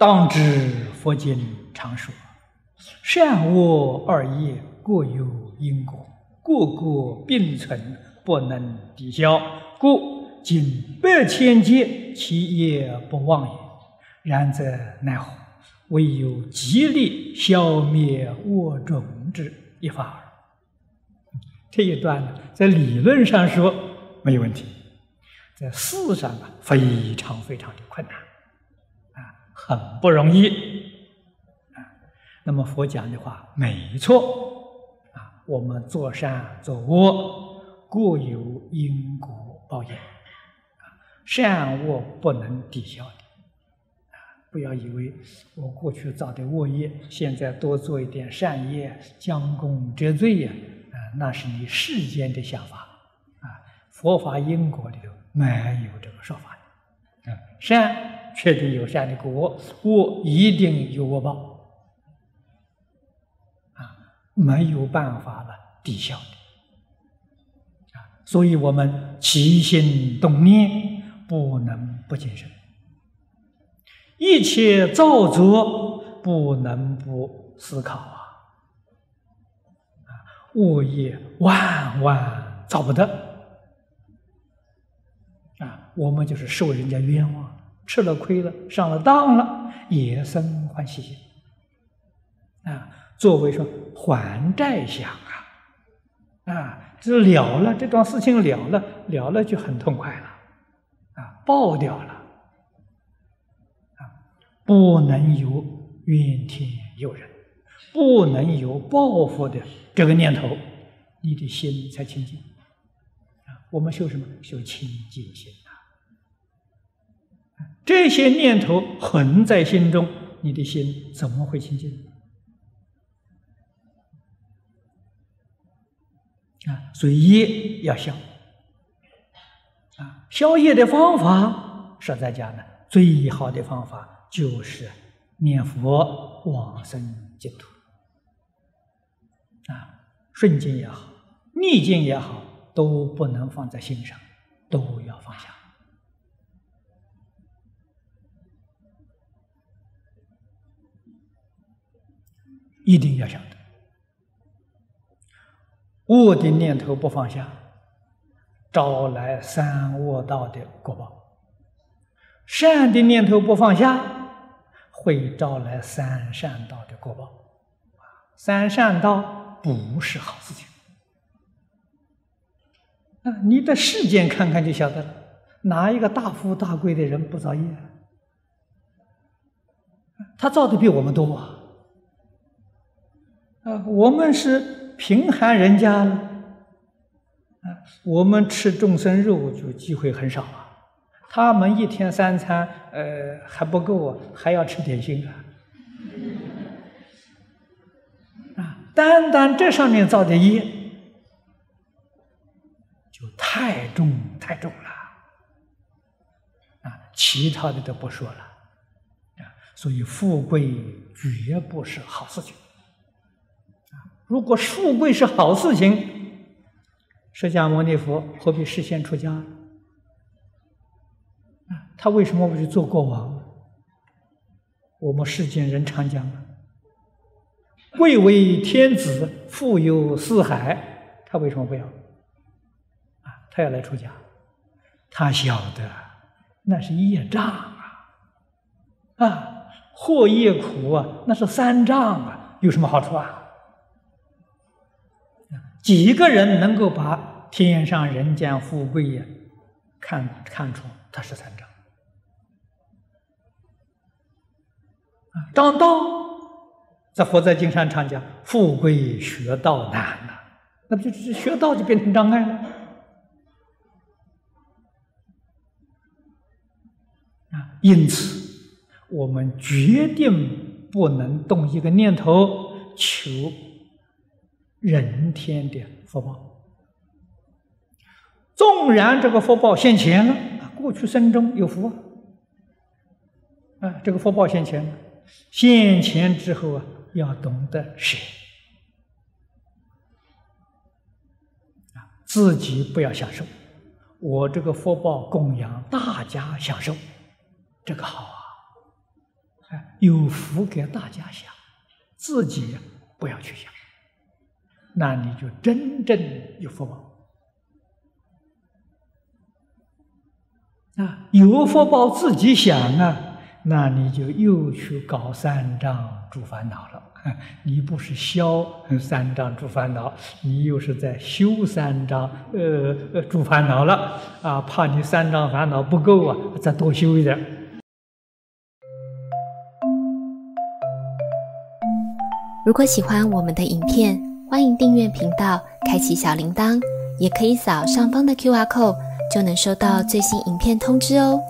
当知佛经常说，善恶二业各有因果，个个并存，不能抵消，故经百千劫，其业不忘也。然则奈何？唯有极力消灭恶种之一法耳。这一段呢，在理论上说没有问题，在事上啊，非常非常的困难，很不容易，啊。那么佛讲的话没错，啊，我们做善做恶各有因果报应，啊，善恶不能抵消的。不要以为我过去造的恶业，现在多做一点善业，将功折罪呀！啊，那是你世间的想法，啊，佛法因果里头没有这个说法的。啊，善确定有善的果，恶一定有恶报，啊，没有办法了抵消的。啊，所以我们起心动念不能不谨慎。一切造作不能不思考啊！啊，恶业万万造不得啊！我们就是受人家冤枉，吃了亏了，上了当了，也生欢喜心啊！作为说还债想啊，啊，这了了，这桩事情了了，了了就很痛快了啊，报掉了啊。不能有怨天尤人，不能有报复的这个念头，你的心才清净啊！我们修什么？修清净心！这些念头横在心中，你的心怎么会清净啊？所以业要消啊！消业的方法，实在讲呢，最好的方法。就是念佛往生净土啊，顺境也好，逆境也好，都不能放在心上，都要放下，一定要晓得，恶的念头不放下，招来三恶道的果报；善的念头不放下。会招来三善道的果报，三善道不是好事情。啊，你的世间看看就晓得了，哪一个大富大贵的人不造业？他造的比我们多啊！啊，我们是贫寒人家了，啊，我们吃众生肉就机会很少啊。他们一天三餐，呃，还不够啊，还要吃点心啊！啊，单单这上面造的业就太重太重了，啊，其他的都不说了，啊，所以富贵绝不是好事情，如果富贵是好事情，释迦牟尼佛何必事先出家？啊他为什么不去做国王？我们世间人常讲贵为天子，富有四海，他为什么不要？啊，他要来出家，他晓得那是业障啊，啊，祸业苦啊，那是三障啊，有什么好处啊？几个人能够把天上人间富贵呀看看出它是三障？张道在佛在经上常讲：“富贵学道难呐，那不就是学道就变成障碍了？”啊，因此我们决定不能动一个念头求人天的福报。纵然这个福报现前了，过去生中有福啊，这个福报现前。现前之后啊，要懂得舍啊，自己不要享受。我这个福报供养大家享受，这个好啊有福给大家享，自己不要去享，那你就真正有福报。啊，有福报自己想啊，那你就又去搞三障诸烦恼了。你不是消三障诸烦恼，你又是在修三障呃呃诸烦恼了啊！怕你三障烦恼不够啊，再多修一点。如果喜欢我们的影片，欢迎订阅频道，开启小铃铛，也可以扫上方的 Q R code，就能收到最新影片通知哦。